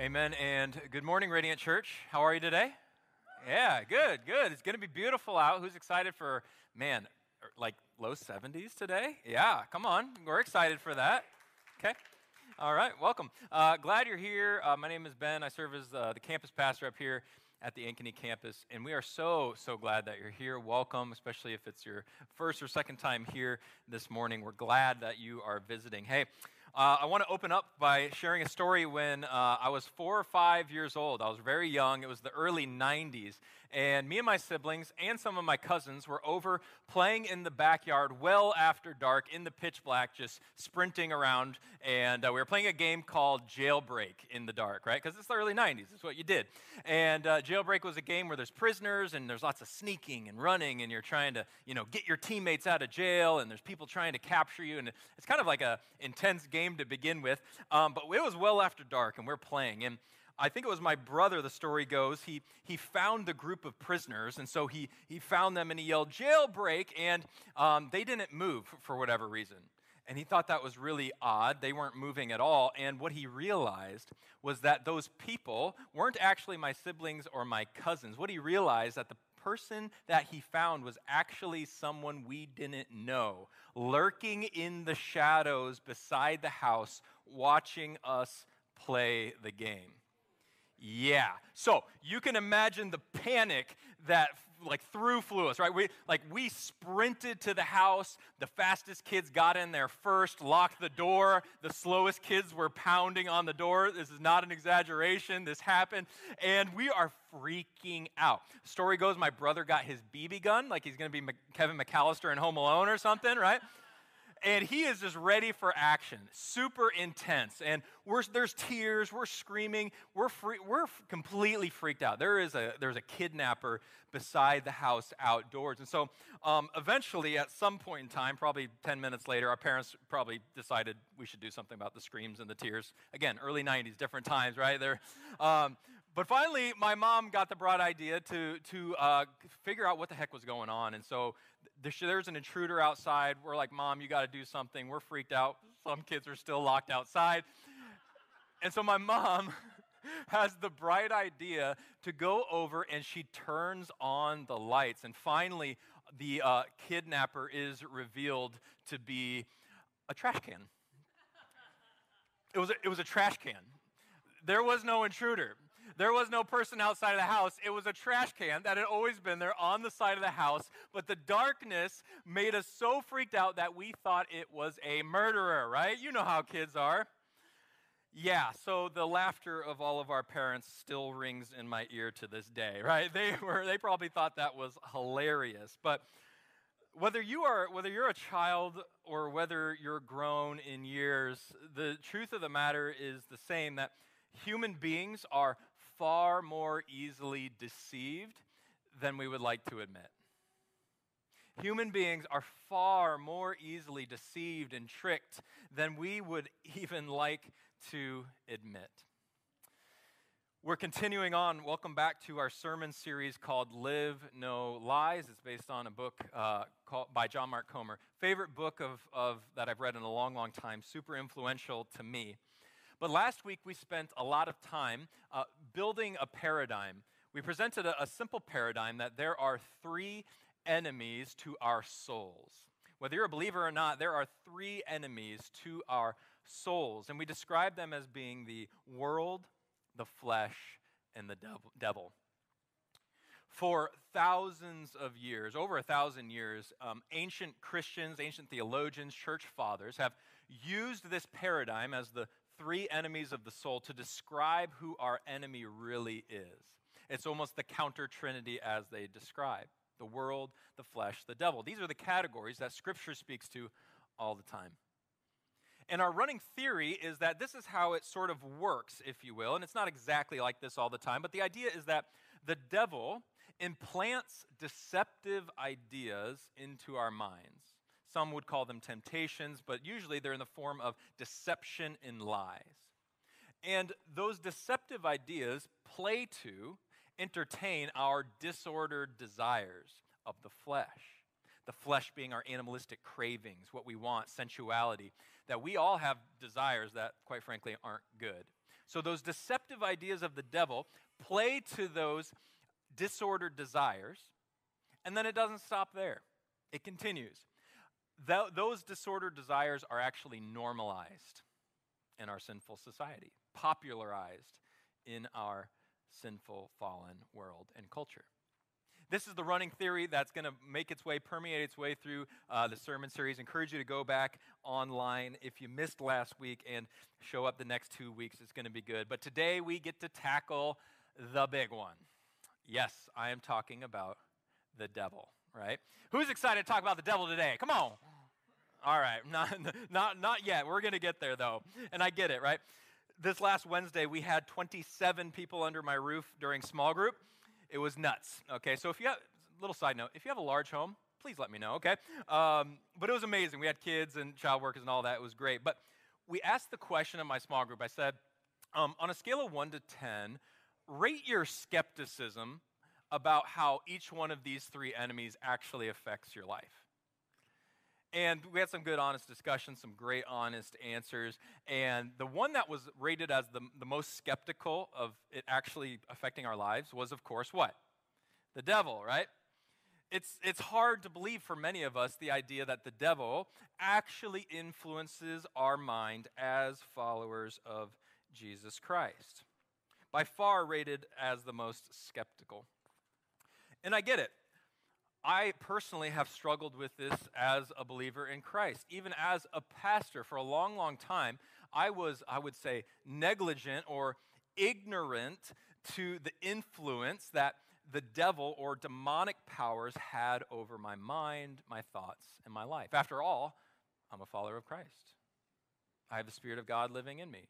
Amen. And good morning, Radiant Church. How are you today? Yeah, good, good. It's going to be beautiful out. Who's excited for, man, er, like low 70s today? Yeah, come on. We're excited for that. Okay. All right, welcome. Uh, glad you're here. Uh, my name is Ben. I serve as uh, the campus pastor up here at the Ankeny campus, and we are so, so glad that you're here. Welcome, especially if it's your first or second time here this morning. We're glad that you are visiting. Hey, uh, I want to open up by sharing a story when uh, I was four or five years old. I was very young. It was the early 90s. And me and my siblings and some of my cousins were over playing in the backyard well after dark in the pitch black, just sprinting around. And uh, we were playing a game called Jailbreak in the dark, right? Because it's the early 90s. It's what you did. And uh, Jailbreak was a game where there's prisoners and there's lots of sneaking and running, and you're trying to, you know, get your teammates out of jail, and there's people trying to capture you. And it's kind of like a intense game to begin with. Um, but it was well after dark, and we're playing. And I think it was my brother, the story goes, he, he found the group of prisoners, and so he, he found them and he yelled, jailbreak, and um, they didn't move for whatever reason. And he thought that was really odd. They weren't moving at all. And what he realized was that those people weren't actually my siblings or my cousins. What he realized that the person that he found was actually someone we didn't know, lurking in the shadows beside the house, watching us play the game. Yeah. So you can imagine the panic that like through flew us, right? We like we sprinted to the house. The fastest kids got in there first, locked the door. The slowest kids were pounding on the door. This is not an exaggeration. This happened, and we are freaking out. Story goes, my brother got his BB gun, like he's going to be Kevin McCallister in Home Alone or something, right? And he is just ready for action, super intense. And there's tears, we're screaming, we're, free, we're completely freaked out. There is a, there's a kidnapper beside the house outdoors. And so um, eventually, at some point in time, probably 10 minutes later, our parents probably decided we should do something about the screams and the tears. Again, early 90s, different times, right? There. Um, but finally, my mom got the broad idea to, to uh, figure out what the heck was going on. And so there's an intruder outside. We're like, Mom, you got to do something. We're freaked out. Some kids are still locked outside. And so my mom has the bright idea to go over and she turns on the lights. And finally, the uh, kidnapper is revealed to be a trash can. It was a, it was a trash can. There was no intruder. There was no person outside of the house. It was a trash can that had always been there on the side of the house. But the darkness made us so freaked out that we thought it was a murderer, right? You know how kids are. Yeah, so the laughter of all of our parents still rings in my ear to this day, right? They were they probably thought that was hilarious. But whether you are whether you're a child or whether you're grown in years, the truth of the matter is the same that human beings are far more easily deceived than we would like to admit. Human beings are far more easily deceived and tricked than we would even like to admit. We're continuing on. Welcome back to our sermon series called Live No Lies. It's based on a book uh, called, by John Mark Comer. Favorite book of, of, that I've read in a long, long time, super influential to me. But last week we spent a lot of time uh, building a paradigm. We presented a, a simple paradigm that there are three enemies to our souls. Whether you're a believer or not, there are three enemies to our souls. And we describe them as being the world, the flesh, and the devil. For thousands of years, over a thousand years, um, ancient Christians, ancient theologians, church fathers have used this paradigm as the three enemies of the soul to describe who our enemy really is. It's almost the counter trinity as they describe the world, the flesh, the devil. These are the categories that Scripture speaks to all the time. And our running theory is that this is how it sort of works, if you will. And it's not exactly like this all the time, but the idea is that the devil implants deceptive ideas into our minds. Some would call them temptations, but usually they're in the form of deception and lies. And those deceptive ideas play to entertain our disordered desires of the flesh. The flesh being our animalistic cravings, what we want, sensuality, that we all have desires that, quite frankly, aren't good. So, those deceptive ideas of the devil play to those disordered desires, and then it doesn't stop there. It continues. Th- those disordered desires are actually normalized in our sinful society, popularized in our sinful, fallen world and culture. This is the running theory that's going to make its way, permeate its way through uh, the sermon series. I encourage you to go back online if you missed last week and show up the next two weeks. It's going to be good. But today we get to tackle the big one. Yes, I am talking about the devil, right? Who's excited to talk about the devil today? Come on. All right, not, not, not yet. We're going to get there, though. And I get it, right? This last Wednesday, we had 27 people under my roof during small group. It was nuts. Okay, so if you have, a little side note, if you have a large home, please let me know, okay? Um, but it was amazing. We had kids and child workers and all that. It was great. But we asked the question in my small group I said, um, on a scale of 1 to 10, rate your skepticism about how each one of these three enemies actually affects your life. And we had some good, honest discussions, some great, honest answers. And the one that was rated as the, the most skeptical of it actually affecting our lives was, of course, what? The devil, right? It's, it's hard to believe for many of us the idea that the devil actually influences our mind as followers of Jesus Christ. By far rated as the most skeptical. And I get it. I personally have struggled with this as a believer in Christ. Even as a pastor for a long, long time, I was, I would say, negligent or ignorant to the influence that the devil or demonic powers had over my mind, my thoughts, and my life. After all, I'm a follower of Christ. I have the Spirit of God living in me.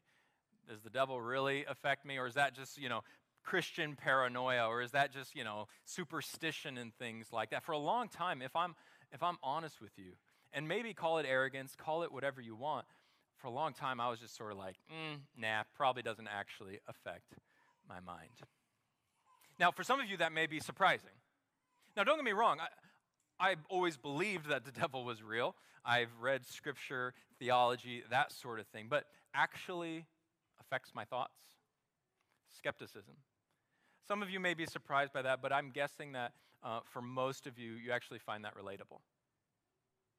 Does the devil really affect me, or is that just, you know, Christian paranoia or is that just, you know, superstition and things like that? For a long time, if I'm if I'm honest with you, and maybe call it arrogance, call it whatever you want, for a long time I was just sort of like, mm, nah, probably doesn't actually affect my mind. Now, for some of you, that may be surprising. Now, don't get me wrong. I, I've always believed that the devil was real. I've read scripture, theology, that sort of thing, but actually affects my thoughts, skepticism, some of you may be surprised by that, but I'm guessing that uh, for most of you, you actually find that relatable.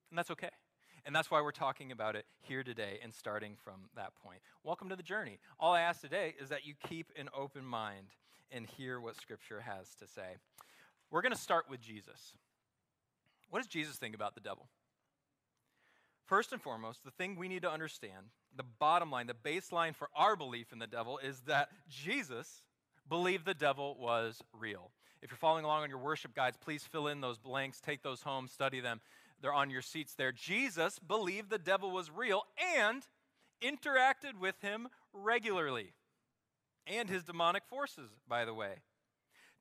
And that's okay. And that's why we're talking about it here today and starting from that point. Welcome to the journey. All I ask today is that you keep an open mind and hear what Scripture has to say. We're going to start with Jesus. What does Jesus think about the devil? First and foremost, the thing we need to understand, the bottom line, the baseline for our belief in the devil is that Jesus believed the devil was real. If you're following along on your worship guides, please fill in those blanks, take those home, study them. They're on your seats there. Jesus believed the devil was real and interacted with him regularly. And his demonic forces, by the way.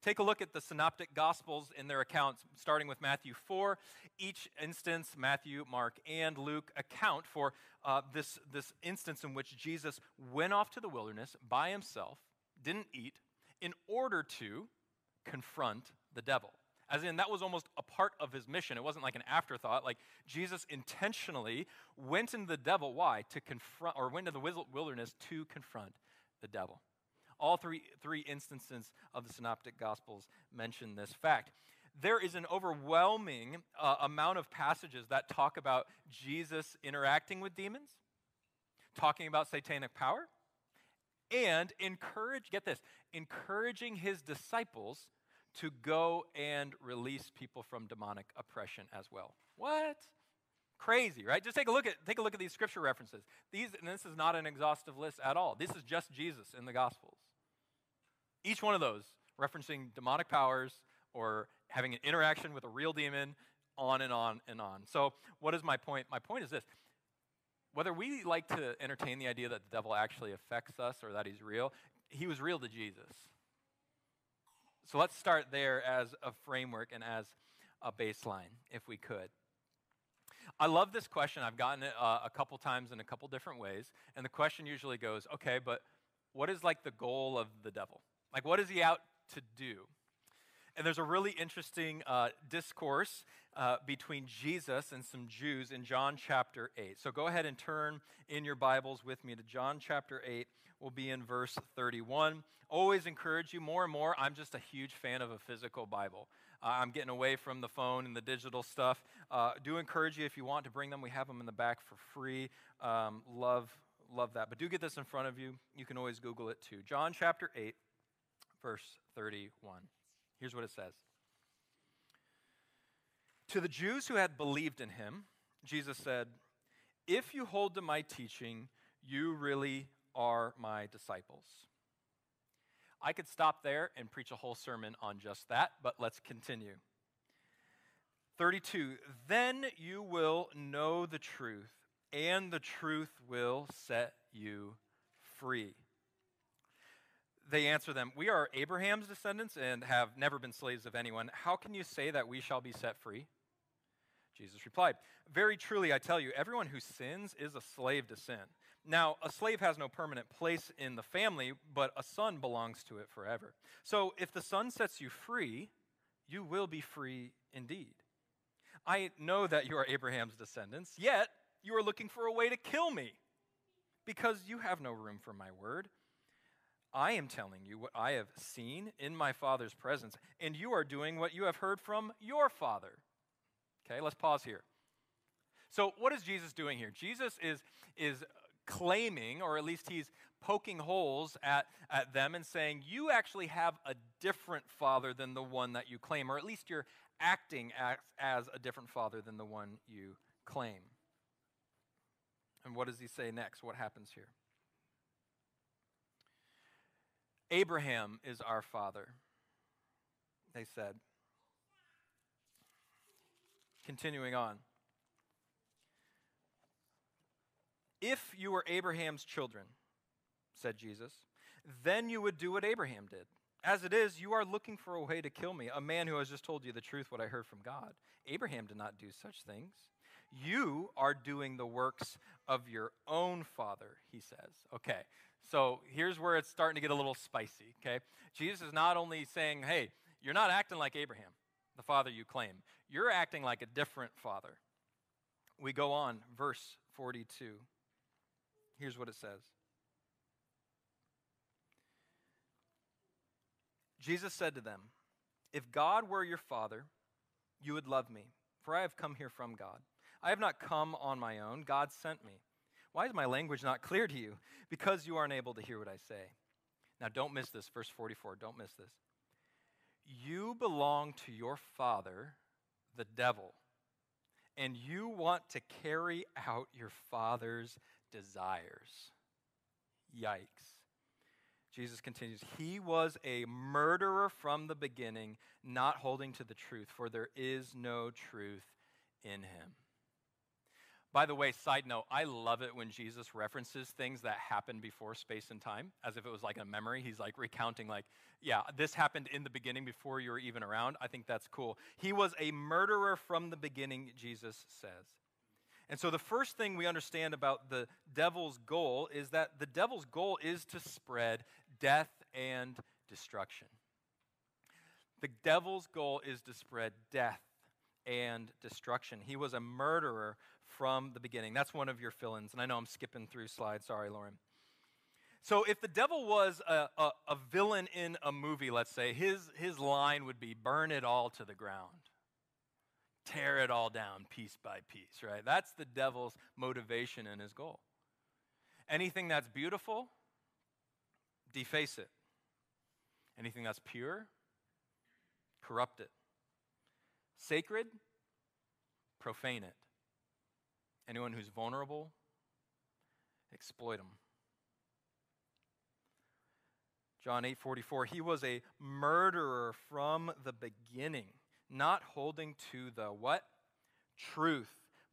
Take a look at the synoptic gospels in their accounts, starting with Matthew 4. Each instance, Matthew, Mark, and Luke account for uh, this, this instance in which Jesus went off to the wilderness by himself, didn't eat, in order to confront the devil. As in, that was almost a part of his mission. It wasn't like an afterthought. Like Jesus intentionally went into the devil. Why? To confront, or went into the wilderness to confront the devil. All three, three instances of the Synoptic Gospels mention this fact. There is an overwhelming uh, amount of passages that talk about Jesus interacting with demons, talking about satanic power, and encourage, get this, encouraging his disciples to go and release people from demonic oppression as well. What? Crazy, right? Just take a look at take a look at these scripture references. These and this is not an exhaustive list at all. This is just Jesus in the gospels. Each one of those referencing demonic powers or having an interaction with a real demon on and on and on. So, what is my point? My point is this whether we like to entertain the idea that the devil actually affects us or that he's real, he was real to Jesus. So let's start there as a framework and as a baseline, if we could. I love this question. I've gotten it uh, a couple times in a couple different ways. And the question usually goes okay, but what is like the goal of the devil? Like, what is he out to do? And there's a really interesting uh, discourse uh, between Jesus and some Jews in John chapter 8. So go ahead and turn in your Bibles with me to John chapter 8. We'll be in verse 31. Always encourage you more and more. I'm just a huge fan of a physical Bible. Uh, I'm getting away from the phone and the digital stuff. Uh, do encourage you if you want to bring them. We have them in the back for free. Um, love, love that. But do get this in front of you. You can always Google it too. John chapter 8, verse 31. Here's what it says To the Jews who had believed in him, Jesus said, If you hold to my teaching, you really are my disciples. I could stop there and preach a whole sermon on just that, but let's continue. 32 Then you will know the truth, and the truth will set you free they answer them, We are Abraham's descendants and have never been slaves of anyone. How can you say that we shall be set free? Jesus replied, Very truly, I tell you, everyone who sins is a slave to sin. Now, a slave has no permanent place in the family, but a son belongs to it forever. So if the son sets you free, you will be free indeed. I know that you are Abraham's descendants, yet you are looking for a way to kill me because you have no room for my word. I am telling you what I have seen in my Father's presence, and you are doing what you have heard from your Father. Okay, let's pause here. So, what is Jesus doing here? Jesus is, is claiming, or at least he's poking holes at, at them and saying, You actually have a different Father than the one that you claim, or at least you're acting as, as a different Father than the one you claim. And what does he say next? What happens here? Abraham is our father, they said. Continuing on. If you were Abraham's children, said Jesus, then you would do what Abraham did. As it is, you are looking for a way to kill me, a man who has just told you the truth, what I heard from God. Abraham did not do such things. You are doing the works of your own father, he says. Okay, so here's where it's starting to get a little spicy, okay? Jesus is not only saying, hey, you're not acting like Abraham, the father you claim, you're acting like a different father. We go on, verse 42. Here's what it says Jesus said to them, If God were your father, you would love me, for I have come here from God. I have not come on my own, God sent me. Why is my language not clear to you? Because you aren't able to hear what I say. Now, don't miss this. Verse 44, don't miss this. You belong to your father, the devil, and you want to carry out your father's desires. Yikes. Jesus continues, He was a murderer from the beginning, not holding to the truth, for there is no truth in him. By the way, side note, I love it when Jesus references things that happened before space and time, as if it was like a memory. He's like recounting, like, yeah, this happened in the beginning before you were even around. I think that's cool. He was a murderer from the beginning, Jesus says. And so the first thing we understand about the devil's goal is that the devil's goal is to spread death and destruction. The devil's goal is to spread death and destruction. He was a murderer from the beginning. That's one of your fill ins. And I know I'm skipping through slides. Sorry, Lauren. So, if the devil was a, a, a, villain in a movie, let's say, his, his line would be burn it all to the ground, tear it all down piece by piece, right? That's the devil's motivation and his goal. Anything that's beautiful, deface it. Anything that's pure, corrupt it. Sacred, profane it. Anyone who's vulnerable, exploit them. John 8:44 He was a murderer from the beginning, not holding to the what? Truth,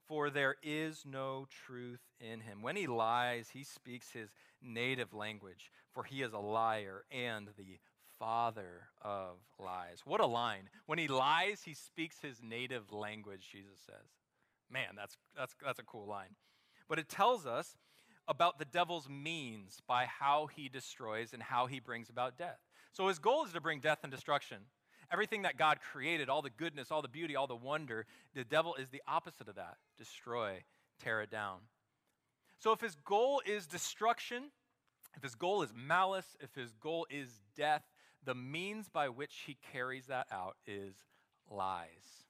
for there is no truth in him. When he lies, he speaks his native language, for he is a liar and the father of lies. What a line. When he lies, he speaks his native language, Jesus says. Man, that's, that's, that's a cool line. But it tells us about the devil's means by how he destroys and how he brings about death. So his goal is to bring death and destruction. Everything that God created, all the goodness, all the beauty, all the wonder, the devil is the opposite of that destroy, tear it down. So if his goal is destruction, if his goal is malice, if his goal is death, the means by which he carries that out is lies.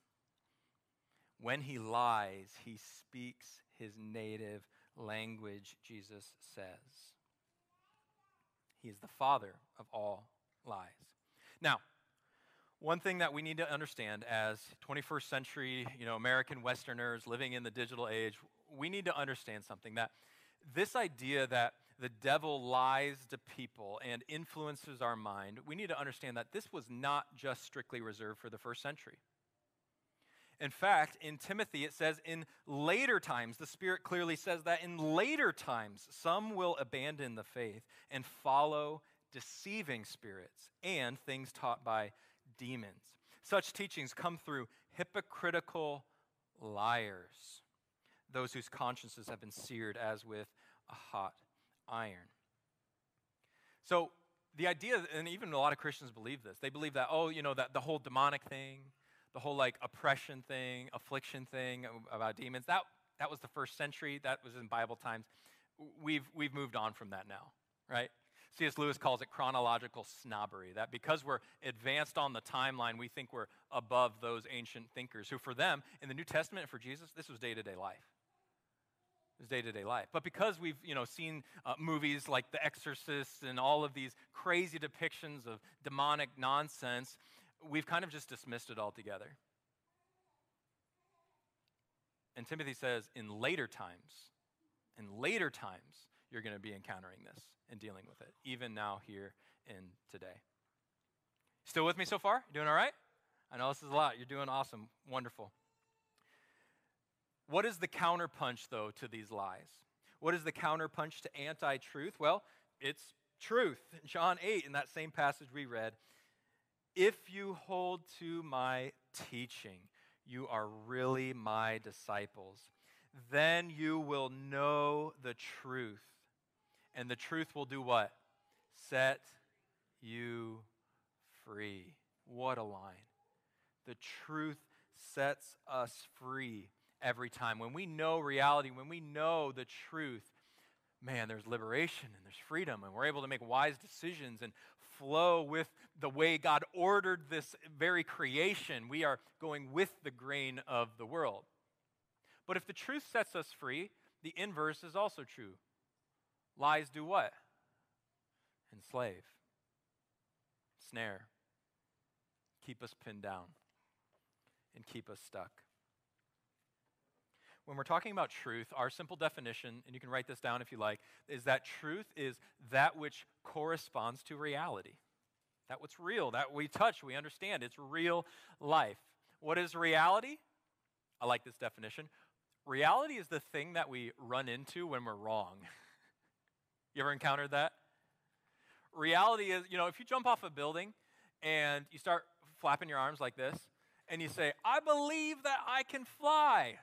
When he lies, he speaks his native language, Jesus says. He is the father of all lies. Now, one thing that we need to understand as 21st century, you know, American Westerners living in the digital age, we need to understand something that this idea that the devil lies to people and influences our mind, we need to understand that this was not just strictly reserved for the first century. In fact, in Timothy, it says in later times, the Spirit clearly says that in later times, some will abandon the faith and follow deceiving spirits and things taught by demons. Such teachings come through hypocritical liars, those whose consciences have been seared as with a hot iron. So, the idea, and even a lot of Christians believe this, they believe that, oh, you know, that the whole demonic thing, the whole like oppression thing, affliction thing about demons, that, that was the first century, that was in Bible times. We've, we've moved on from that now, right? C.S. Lewis calls it chronological snobbery, that because we're advanced on the timeline, we think we're above those ancient thinkers, who for them, in the New Testament and for Jesus, this was day to day life. It was day to day life. But because we've you know, seen uh, movies like The Exorcist and all of these crazy depictions of demonic nonsense, we've kind of just dismissed it altogether. And Timothy says, in later times, in later times, you're going to be encountering this and dealing with it, even now, here, and today. Still with me so far? You doing all right? I know this is a lot. You're doing awesome. Wonderful. What is the counterpunch, though, to these lies? What is the counterpunch to anti truth? Well, it's truth. John 8, in that same passage we read, if you hold to my teaching, you are really my disciples. Then you will know the truth, and the truth will do what? Set you free. What a line. The truth sets us free every time. When we know reality, when we know the truth, man, there's liberation and there's freedom, and we're able to make wise decisions and flow with the way God ordered this very creation. We are going with the grain of the world. But if the truth sets us free, the inverse is also true. Lies do what? Enslave, snare, keep us pinned down, and keep us stuck. When we're talking about truth, our simple definition, and you can write this down if you like, is that truth is that which corresponds to reality. That what's real, that we touch, we understand. It's real life. What is reality? I like this definition. Reality is the thing that we run into when we're wrong. You ever encountered that? Reality is, you know, if you jump off a building and you start flapping your arms like this, and you say, I believe that I can fly.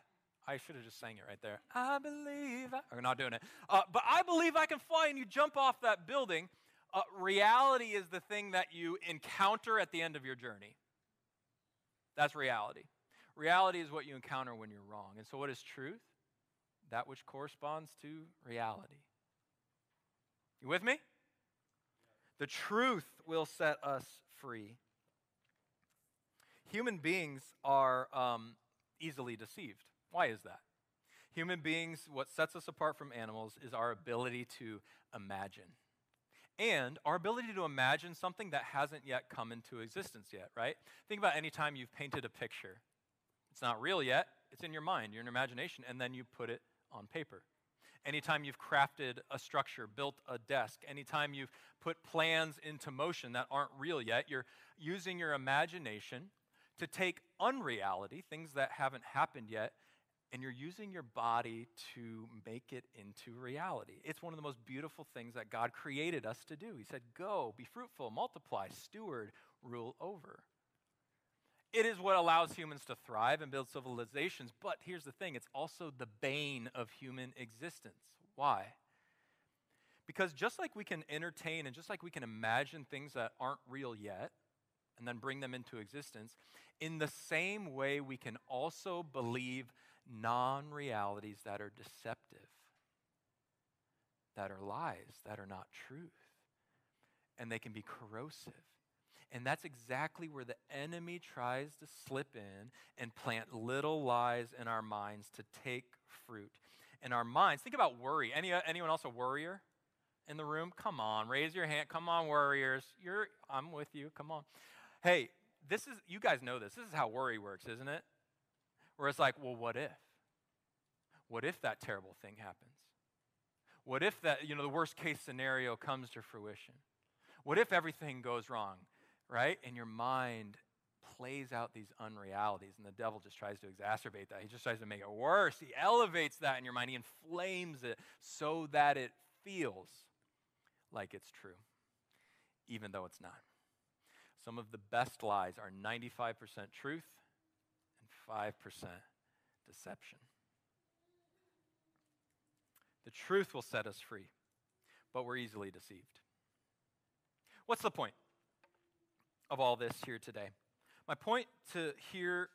I should have just sang it right there. I believe. I, we're not doing it. Uh, but I believe I can fly, and you jump off that building. Uh, reality is the thing that you encounter at the end of your journey. That's reality. Reality is what you encounter when you're wrong. And so, what is truth? That which corresponds to reality. You with me? The truth will set us free. Human beings are um, easily deceived. Why is that? Human beings, what sets us apart from animals is our ability to imagine. And our ability to imagine something that hasn't yet come into existence yet, right? Think about any time you've painted a picture. It's not real yet, it's in your mind, your imagination, and then you put it on paper anytime you've crafted a structure, built a desk, anytime you've put plans into motion that aren't real yet, you're using your imagination to take unreality, things that haven't happened yet, and you're using your body to make it into reality. It's one of the most beautiful things that God created us to do. He said, Go, be fruitful, multiply, steward, rule over. It is what allows humans to thrive and build civilizations, but here's the thing it's also the bane of human existence. Why? Because just like we can entertain and just like we can imagine things that aren't real yet, and then bring them into existence, in the same way we can also believe non realities that are deceptive, that are lies, that are not truth. And they can be corrosive. And that's exactly where the enemy tries to slip in and plant little lies in our minds to take fruit. In our minds, think about worry. Any, anyone else a worrier in the room? Come on, raise your hand. Come on, worriers. You're, I'm with you. Come on. Hey, this is, you guys know this. This is how worry works, isn't it? Where it's like, well, what if? What if that terrible thing happens? What if that, you know, the worst case scenario comes to fruition? What if everything goes wrong, right? And your mind plays out these unrealities, and the devil just tries to exacerbate that. He just tries to make it worse. He elevates that in your mind, he inflames it so that it feels like it's true, even though it's not. Some of the best lies are 95% truth 5% deception. The truth will set us free, but we're easily deceived. What's the point of all this here today? My point to here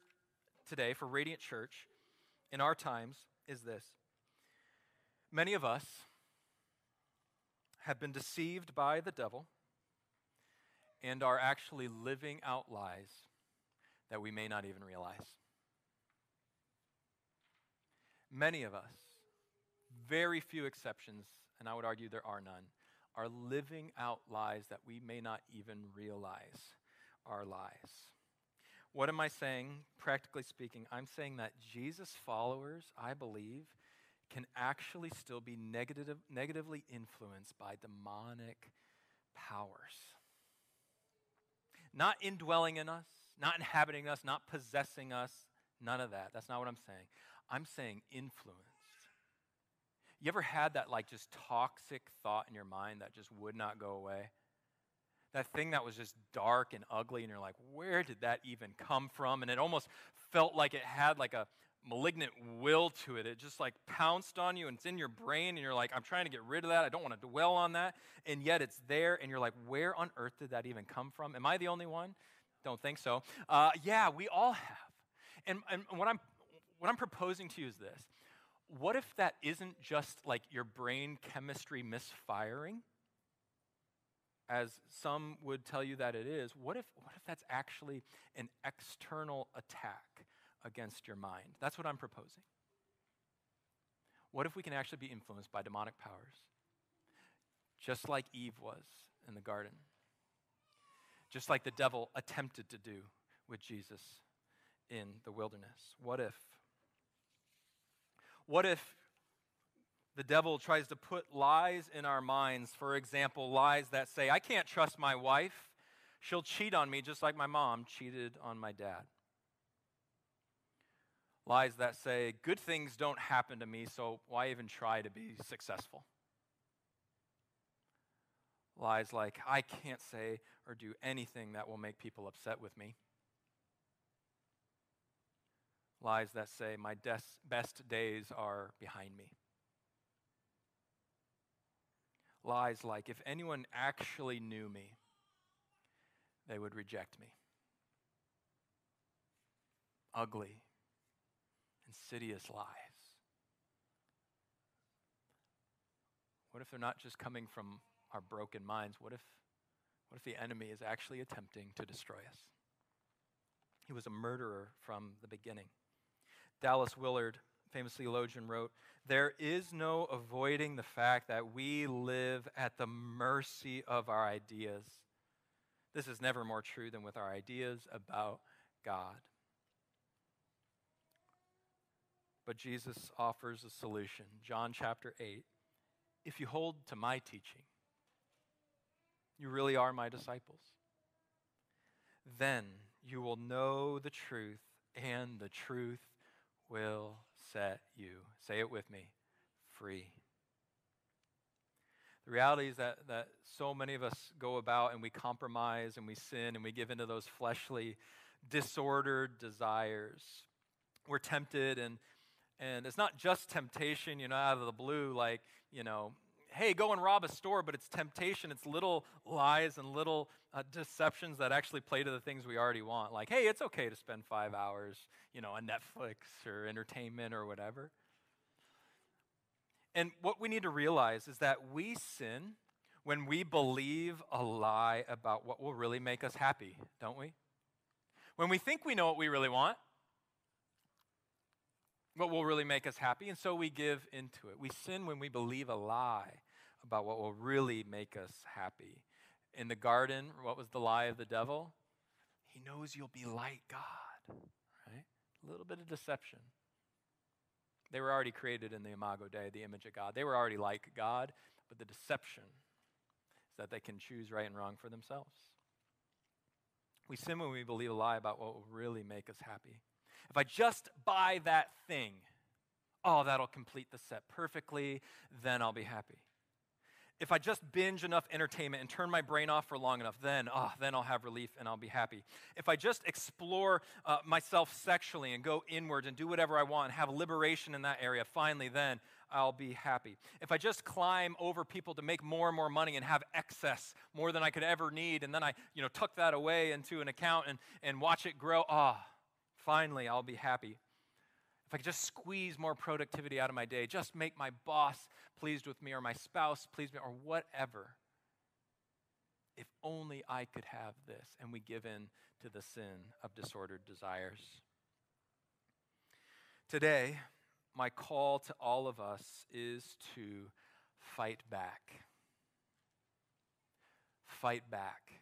today for Radiant Church in our times is this. Many of us have been deceived by the devil and are actually living out lies that we may not even realize. Many of us, very few exceptions, and I would argue there are none, are living out lies that we may not even realize are lies. What am I saying? Practically speaking, I'm saying that Jesus followers, I believe, can actually still be negative, negatively influenced by demonic powers. Not indwelling in us, not inhabiting us, not possessing us, none of that. That's not what I'm saying. I'm saying influenced. You ever had that like just toxic thought in your mind that just would not go away? That thing that was just dark and ugly, and you're like, where did that even come from? And it almost felt like it had like a malignant will to it. It just like pounced on you and it's in your brain, and you're like, I'm trying to get rid of that. I don't want to dwell on that. And yet it's there, and you're like, where on earth did that even come from? Am I the only one? Don't think so. Uh, yeah, we all have. And, and what, I'm, what I'm proposing to you is this what if that isn't just like your brain chemistry misfiring? As some would tell you that it is, what if, what if that's actually an external attack against your mind? That's what I'm proposing. What if we can actually be influenced by demonic powers? Just like Eve was in the garden. Just like the devil attempted to do with Jesus in the wilderness. What if what if the devil tries to put lies in our minds? For example, lies that say, I can't trust my wife. She'll cheat on me just like my mom cheated on my dad. Lies that say, good things don't happen to me, so why even try to be successful? Lies like, I can't say or do anything that will make people upset with me lies that say, My best days are behind me. Lies like, If anyone actually knew me, they would reject me. Ugly, insidious lies. What if they're not just coming from our broken minds? What if, what if the enemy is actually attempting to destroy us? He was a murderer from the beginning. Dallas Willard, famous theologian, wrote There is no avoiding the fact that we live at the mercy of our ideas. This is never more true than with our ideas about God. But Jesus offers a solution. John chapter 8. If you hold to my teaching, you really are my disciples. Then you will know the truth, and the truth will set you, say it with me, free. The reality is that, that so many of us go about and we compromise and we sin and we give into those fleshly, disordered desires. We're tempted, and, and it's not just temptation, you know, out of the blue, like, you know, hey, go and rob a store, but it's temptation. It's little lies and little uh, deceptions that actually play to the things we already want. Like, hey, it's okay to spend five hours, you know, on Netflix or entertainment or whatever. And what we need to realize is that we sin when we believe a lie about what will really make us happy, don't we? When we think we know what we really want, what will really make us happy, and so we give into it. We sin when we believe a lie about what will really make us happy. In the garden, what was the lie of the devil? He knows you'll be like God, right? A little bit of deception. They were already created in the Imago Dei, the image of God. They were already like God, but the deception is that they can choose right and wrong for themselves. We sin when we believe a lie about what will really make us happy. If I just buy that thing, oh, that'll complete the set perfectly, then I'll be happy. If I just binge enough entertainment and turn my brain off for long enough, then, oh, then I'll have relief and I'll be happy. If I just explore uh, myself sexually and go inwards and do whatever I want and have liberation in that area, finally, then I'll be happy. If I just climb over people to make more and more money and have excess, more than I could ever need, and then I, you know, tuck that away into an account and, and watch it grow, ah, oh, finally I'll be happy. If I could just squeeze more productivity out of my day, just make my boss pleased with me or my spouse pleased with me or whatever. If only I could have this. And we give in to the sin of disordered desires. Today, my call to all of us is to fight back. Fight back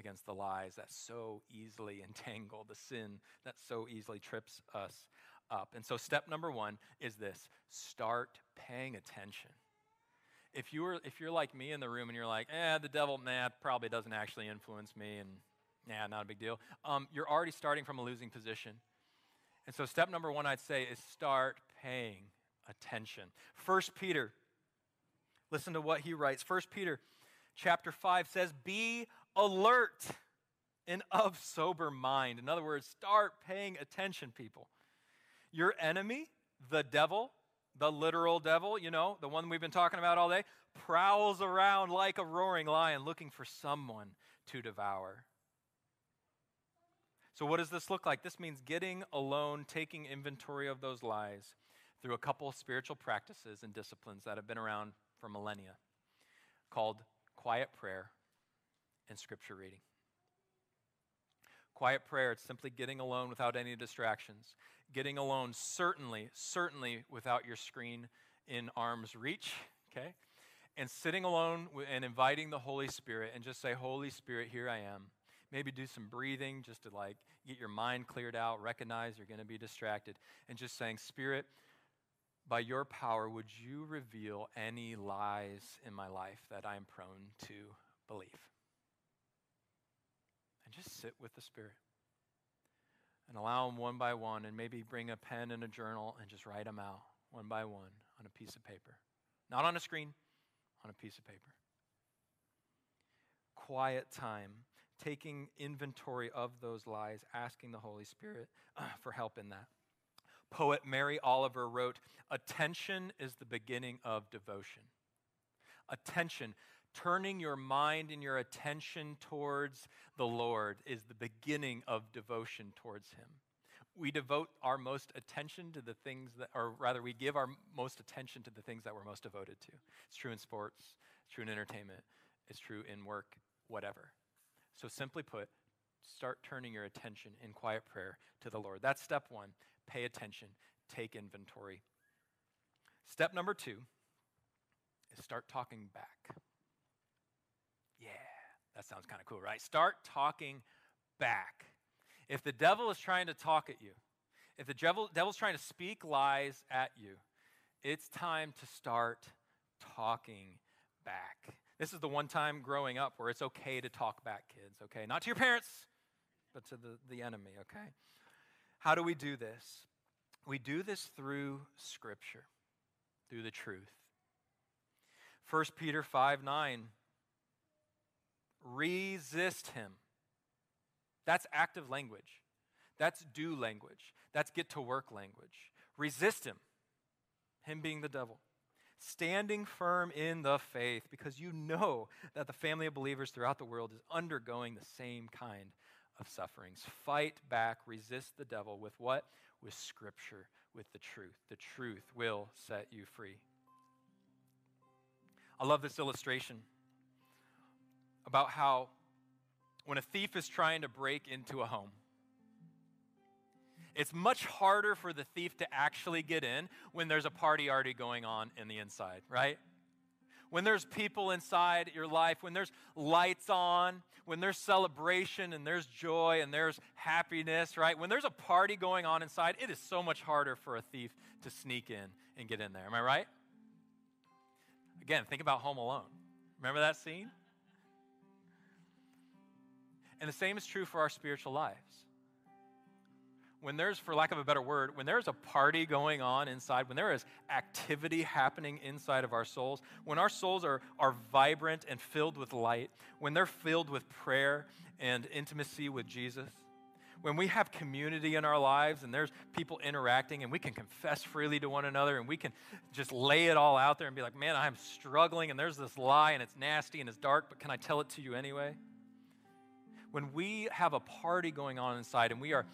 against the lies that so easily entangle, the sin that so easily trips us up. And so, step number one is this start paying attention. If, you are, if you're like me in the room and you're like, eh, the devil, nah, probably doesn't actually influence me, and yeah, not a big deal, um, you're already starting from a losing position. And so, step number one, I'd say, is start paying attention. First Peter, listen to what he writes. First Peter chapter 5 says, Be alert and of sober mind. In other words, start paying attention, people. Your enemy, the devil, the literal devil, you know, the one we've been talking about all day, prowls around like a roaring lion looking for someone to devour. So, what does this look like? This means getting alone, taking inventory of those lies through a couple spiritual practices and disciplines that have been around for millennia called quiet prayer and scripture reading. Quiet prayer, it's simply getting alone without any distractions. Getting alone, certainly, certainly without your screen in arm's reach, okay? And sitting alone and inviting the Holy Spirit and just say, Holy Spirit, here I am. Maybe do some breathing just to like get your mind cleared out, recognize you're going to be distracted, and just saying, Spirit, by your power, would you reveal any lies in my life that I'm prone to believe? And just sit with the Spirit and allow them one by one, and maybe bring a pen and a journal and just write them out one by one on a piece of paper. Not on a screen, on a piece of paper. Quiet time, taking inventory of those lies, asking the Holy Spirit uh, for help in that. Poet Mary Oliver wrote, Attention is the beginning of devotion. Attention turning your mind and your attention towards the Lord is the beginning of devotion towards Him. We devote our most attention to the things that, or rather, we give our most attention to the things that we're most devoted to. It's true in sports, it's true in entertainment, it's true in work, whatever. So, simply put, start turning your attention in quiet prayer to the Lord. That's step one. Pay attention, take inventory. Step number two is start talking back. Yeah, that sounds kind of cool, right? Start talking back. If the devil is trying to talk at you, if the devil, devil's trying to speak lies at you, it's time to start talking back. This is the one time growing up where it's okay to talk back, kids, okay? Not to your parents, but to the, the enemy, okay? How do we do this? We do this through Scripture, through the truth. 1 Peter 5 9 resist him. That's active language. That's do language. That's get to work language. Resist him, him being the devil. standing firm in the faith because you know that the family of believers throughout the world is undergoing the same kind of sufferings. Fight back, resist the devil with what? With Scripture, with the truth. The truth will set you free. I love this illustration about how when a thief is trying to break into a home, it's much harder for the thief to actually get in when there's a party already going on in the inside, right? When there's people inside your life, when there's lights on, when there's celebration and there's joy and there's happiness, right? When there's a party going on inside, it is so much harder for a thief to sneak in and get in there. Am I right? Again, think about Home Alone. Remember that scene? And the same is true for our spiritual lives. When there's, for lack of a better word, when there's a party going on inside, when there is activity happening inside of our souls, when our souls are, are vibrant and filled with light, when they're filled with prayer and intimacy with Jesus, when we have community in our lives and there's people interacting and we can confess freely to one another and we can just lay it all out there and be like, man, I'm struggling and there's this lie and it's nasty and it's dark, but can I tell it to you anyway? When we have a party going on inside and we are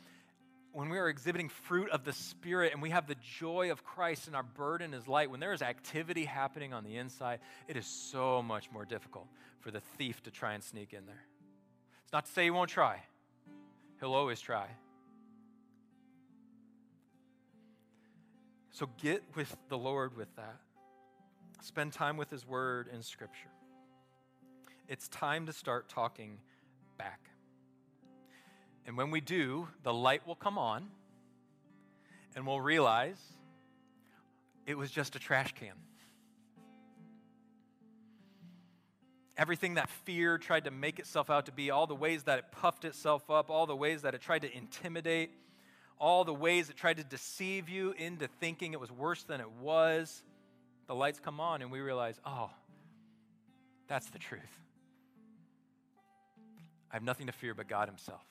when we are exhibiting fruit of the Spirit and we have the joy of Christ and our burden is light, when there is activity happening on the inside, it is so much more difficult for the thief to try and sneak in there. It's not to say he won't try, He'll always try. So get with the Lord with that. Spend time with His Word and Scripture. It's time to start talking back. And when we do, the light will come on and we'll realize it was just a trash can. everything that fear tried to make itself out to be, all the ways that it puffed itself up, all the ways that it tried to intimidate, all the ways it tried to deceive you into thinking it was worse than it was, the lights come on and we realize, oh, that's the truth. I have nothing to fear but God Himself.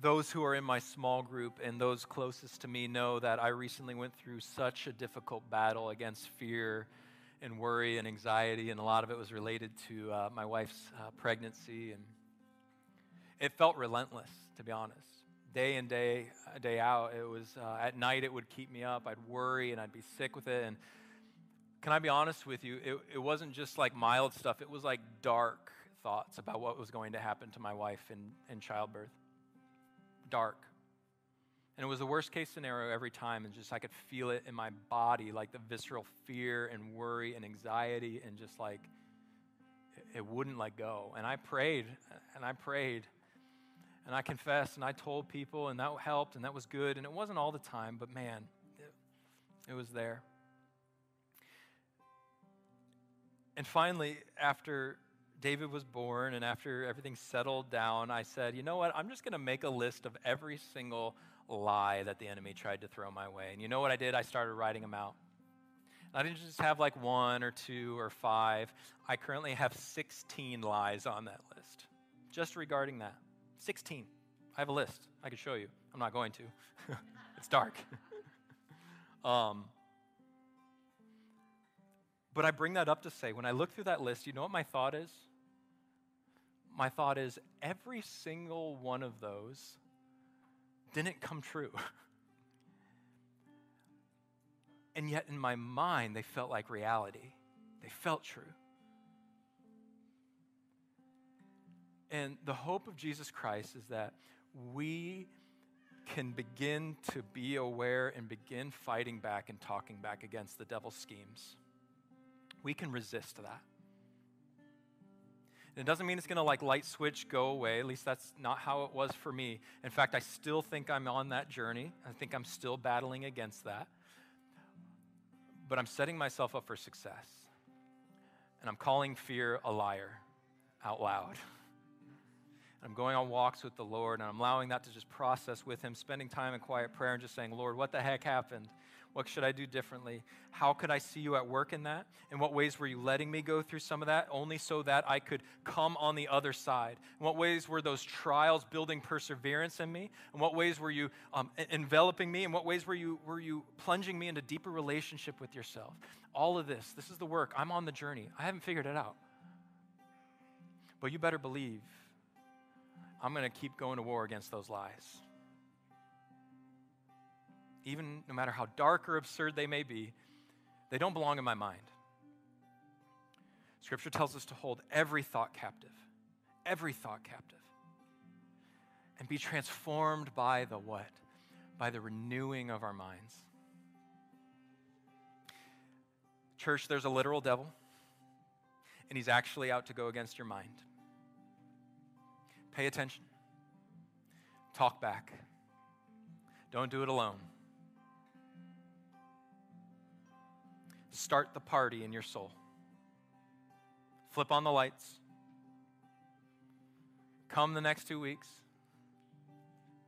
those who are in my small group and those closest to me know that I recently went through such a difficult battle against fear and worry and anxiety, and a lot of it was related to uh, my wife's uh, pregnancy. And it felt relentless, to be honest. Day in, day, uh, day out, it was uh, at night, it would keep me up. I'd worry and I'd be sick with it. And can I be honest with you? It, it wasn't just like mild stuff, it was like dark thoughts about what was going to happen to my wife in, in childbirth dark. And it was the worst case scenario every time. And just I could feel it in my body, like the visceral fear and worry and anxiety, and just like it wouldn't let go. And I prayed and I prayed and I confessed and I told people, and that helped and that was good. And it wasn't all the time, but man, it, it was there. And finally, after David was born and after everything settled down, I said, you know what? I'm just going to make a list of every single lie that the enemy tried to throw my way. And you know what I did? I started writing them out. I didn't just have like one or two or five. I currently have 16 lies on that list, just regarding that. 16. I have a list. I could show you. I'm not going to. it's dark. um, but I bring that up to say, when I look through that list, you know what my thought is? my thought is every single one of those didn't come true. and yet, in my mind, they felt like reality, they felt true. And the hope of Jesus Christ is that we can begin to be aware and begin fighting back and talking back against the devil's schemes. We can resist that. It doesn't mean it's going to like light switch go away. At least that's not how it was for me. In fact, I still think I'm on that journey. I think I'm still battling against that. But I'm setting myself up for success. And I'm calling fear a liar out loud. I'm going on walks with the Lord and I'm allowing that to just process with Him, spending time in quiet prayer and just saying, Lord, what the heck happened? What should I do differently? How could I see you at work in that? In what ways were you letting me go through some of that only so that I could come on the other side? In what ways were those trials building perseverance in me? In what ways were you um, enveloping me? In what ways were you, were you plunging me into deeper relationship with yourself? All of this, this is the work. I'm on the journey. I haven't figured it out. But you better believe I'm going to keep going to war against those lies even no matter how dark or absurd they may be, they don't belong in my mind. Scripture tells us to hold every thought captive, every thought captive, and be transformed by the what? By the renewing of our minds. Church, there's a literal devil, and he's actually out to go against your mind. Pay attention. Talk back. Don't do it alone. Start the party in your soul. Flip on the lights. Come the next two weeks.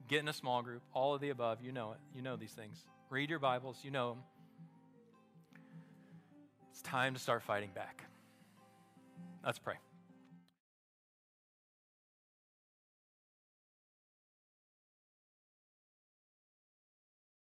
Get in a small group. All of the above. You know it. You know these things. Read your Bibles. You know them. It's time to start fighting back. Let's pray.